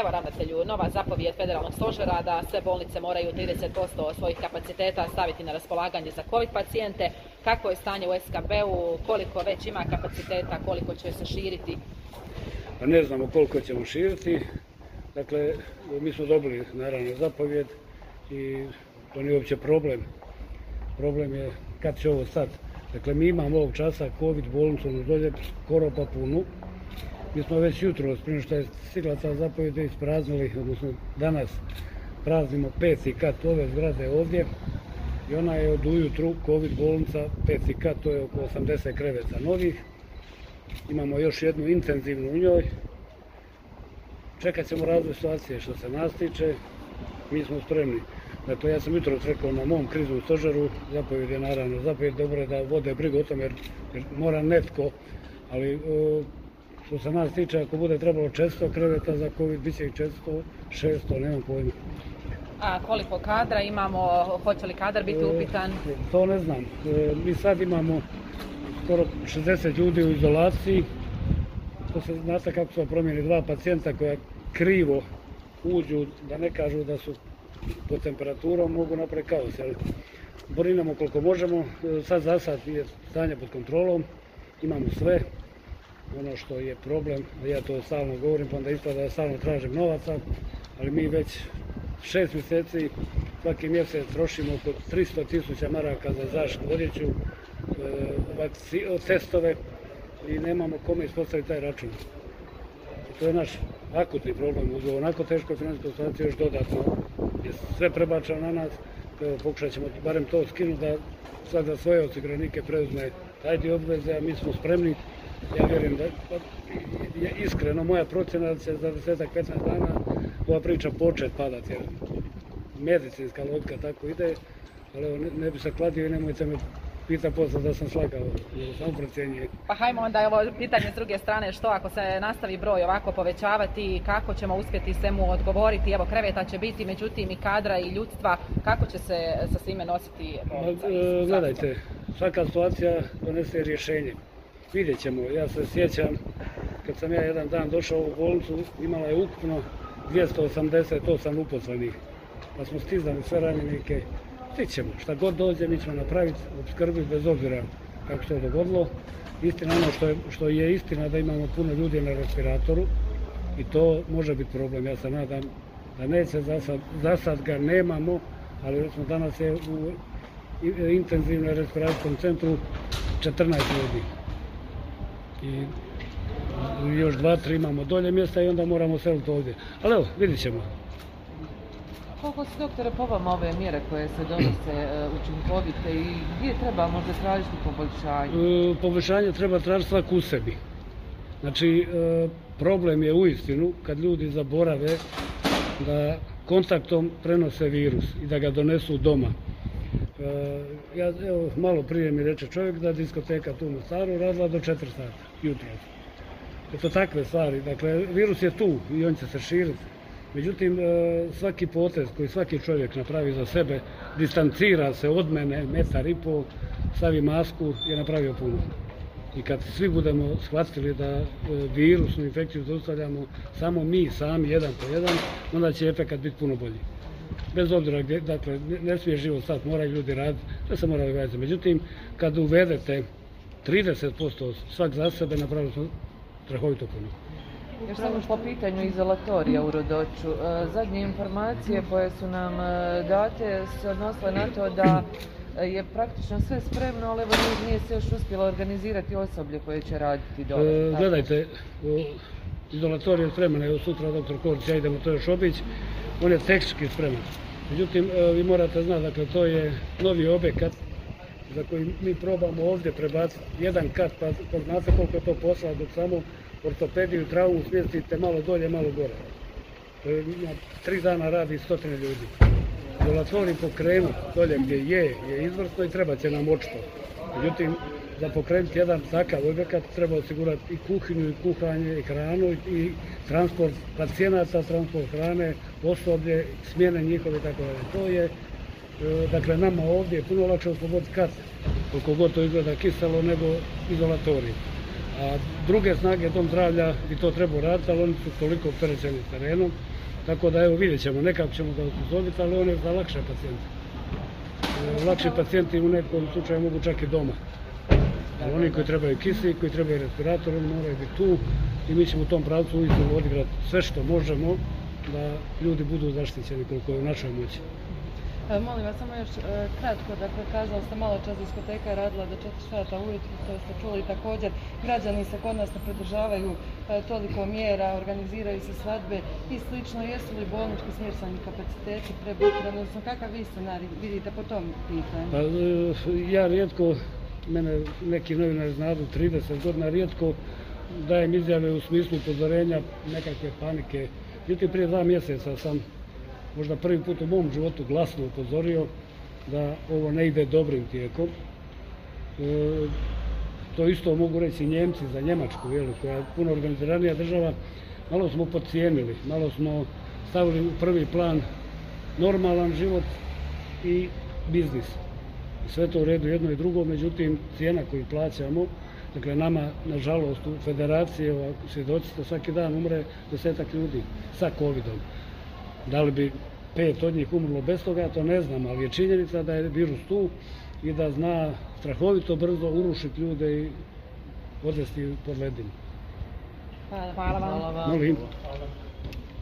Evo ravnatelju, nova zapovijed federalnog stožera da sve bolnice moraju 30% svojih kapaciteta staviti na raspolaganje za COVID pacijente. Kako je stanje u SKB-u, koliko već ima kapaciteta, koliko će se širiti? Pa ne znamo koliko ćemo širiti. Dakle, mi smo dobili naravno zapovjed i to nije uopće problem. Problem je kad će ovo sad. Dakle, mi imamo ovog časa COVID bolnicu na dolje skoro pa punu. Mi smo već jutro, prije što je stigla ta ispraznili, odnosno danas praznimo peti kat ove zgrade ovdje i ona je od ujutru COVID bolnica, peti kat, to je oko 80 kreveta novih. Imamo još jednu intenzivnu u njoj. Čekat ćemo razvoj situacije što se nas tiče. Mi smo spremni. Dakle, ja sam jutro rekao na mom kriznom stožeru, zapovjed je naravno, zapovjed dobro je da vode brigu o tome jer, jer mora netko, ali o, što se nas tiče, ako bude trebalo 400 kreveta za COVID, bit će i 400, 600, nemam pojma. A koliko kadra imamo, hoće li kadar biti upitan? E, to ne znam. E, mi sad imamo skoro 60 ljudi u izolaciji. To se znate kako su promijeni dva pacijenta koja krivo uđu, da ne kažu da su pod temperaturom, mogu napraviti kaos. Ali borinamo koliko možemo. E, sad za sad je stanje pod kontrolom. Imamo sve. Ono što je problem, ja to stalno govorim, pa onda ispada da stalno tražim novaca, ali mi već šest mjeseci svaki mjesec trošimo oko 300 tisuća maraka za zaštitu odjeću, e, testove i nemamo kome ispostaviti taj račun. To je naš akutni problem uz onako teško financijsko situaciju još dodatno je sve prebačeno na nas. Evo, pokušat ćemo barem to skinuti da sad za svoje osiguranike preuzme taj dio obveze, a mi smo spremni. Ja vjerujem da, je iskreno moja procjena da će za 10-15 dana ova priča počet padati, jer medicinska logika tako ide, ali evo, ne, ne bi se kladio i nemojte me pita posle da sam slagao, samo procjenjuje. Pa hajmo onda ovo pitanje s druge strane, što ako se nastavi broj ovako povećavati kako ćemo uspjeti svemu odgovoriti, evo kreveta će biti, međutim i kadra i ljudstva, kako će se sa svime nositi bolnica? E, gledajte, svaka situacija donese rješenje. Vidjet ćemo, ja se sjećam kad sam ja jedan dan došao u bolnicu, imala je ukupno 288 uposlenih, pa smo stizali sve ranjenike, ćemo, šta god dođe mi ćemo napraviti skrbi bez obzira kako se dogodilo. Istina ono što je, što je istina da imamo puno ljudi na respiratoru i to može biti problem. Ja se nadam da neće, za sad, za sad ga nemamo, ali smo danas je u intenzivnom respiratorskom centru 14 ljudi. I još dva, tri imamo dolje mjesta i onda moramo seliti ovdje. Ali evo, vidit ćemo. Koliko su doktore po vama ove mjere koje se donose e, učinkovite i gdje treba možda tražiti poboljšanje? E, poboljšanje treba tražiti svak u sebi. Znači, e, problem je u istinu kad ljudi zaborave da kontaktom prenose virus i da ga donesu doma. Ja, evo, malo prije mi reče čovjek da diskoteka tu na Staru radila do 4 sata jutro. To takve stvari. Dakle, virus je tu i on će se širiti. Međutim, e, svaki potez koji svaki čovjek napravi za sebe, distancira se od mene, metar i pol, stavi masku, je napravio puno. I kad svi budemo shvatili da e, virusnu infekciju zaustavljamo samo mi sami, jedan po jedan, onda će efekt biti puno bolji. Bez obzira gdje, dakle, ne smije život stati, moraju ljudi raditi, to se mora događati. Međutim, kad uvedete 30% svak za sebe, napravili smo strahovito puno. Još samo po pitanju izolatorija u Rodoću. E, zadnje informacije koje su nam e, date se odnosile na to da je praktično sve spremno, ali evo nije se još uspjelo organizirati osoblje koje će raditi dole. E, gledajte, izolatorij je spreman, evo sutra doktor Korić, ja idemo to još obići, on je tehnički spreman. Međutim, vi morate znati, dakle, to je novi objekat za koji mi probamo ovdje prebaciti jedan kat, pa, pa znate koliko je to posla dok samo ortopediju, traumu smjestite malo dolje, malo gore. tri dana radi stotine ljudi. Izolatorij pokrenu dolje gdje je, je izvrsno i treba će nam očito. Međutim, za pokrenuti jedan takav objekat treba osigurati i kuhinju, i kuhanje, i hranu, i transport pacijenata, transport hrane, osoblje, smjene njihove i tako dalje. To je, e, dakle, nama ovdje je puno lakše osloboditi kat, koliko god to izgleda kiselo, nego izolatorij A druge snage dom zdravlja bi to trebao raditi, ali oni su toliko opterećeni terenom. Tako da evo vidjet ćemo, nekako ćemo ga upozoriti, ali on je za lakše pacijente. E, Lakši pacijenti u nekom slučaju mogu čak i doma. Ali oni koji trebaju kisik, koji trebaju respirator, oni moraju biti tu i mi ćemo u tom pravcu uistinu odigrati sve što možemo da ljudi budu zaštićeni koliko je u našoj moći. E, Molim vas samo još e, kratko, dakle kazali ste malo čas diskoteka radila do 4 sata ujutro, to ste čuli također. Građani se kod nas ne pridržavaju e, toliko mjera, organiziraju se svadbe i slično. Jesu li bolnički smješteni kapaciteti prebukirani, odnosno kakav vi scenarij vidite po tom pitanju? Pa, ja rijetko, mene neki novinari znadu 30 godina, rijetko dajem izjave u smislu upozorenja nekakve panike. Međutim, prije dva mjeseca sam možda prvi put u mom životu glasno upozorio da ovo ne ide dobrim tijekom. E, to isto mogu reći Njemci za Njemačku, jel, koja je puno organiziranija država. Malo smo podcijenili, malo smo stavili u prvi plan normalan život i biznis. Sve to u redu jedno i drugo, međutim cijena koju plaćamo, dakle nama nažalost u federaciji svjedoci svaki dan umre desetak ljudi sa covidom. Da li bi pet od njih umrlo bez toga, to ne znam, ali je činjenica da je virus tu i da zna strahovito brzo urušiti ljude i odvesti pod ledinu. Hvala. Hvala vam. Hvala vam. Molim.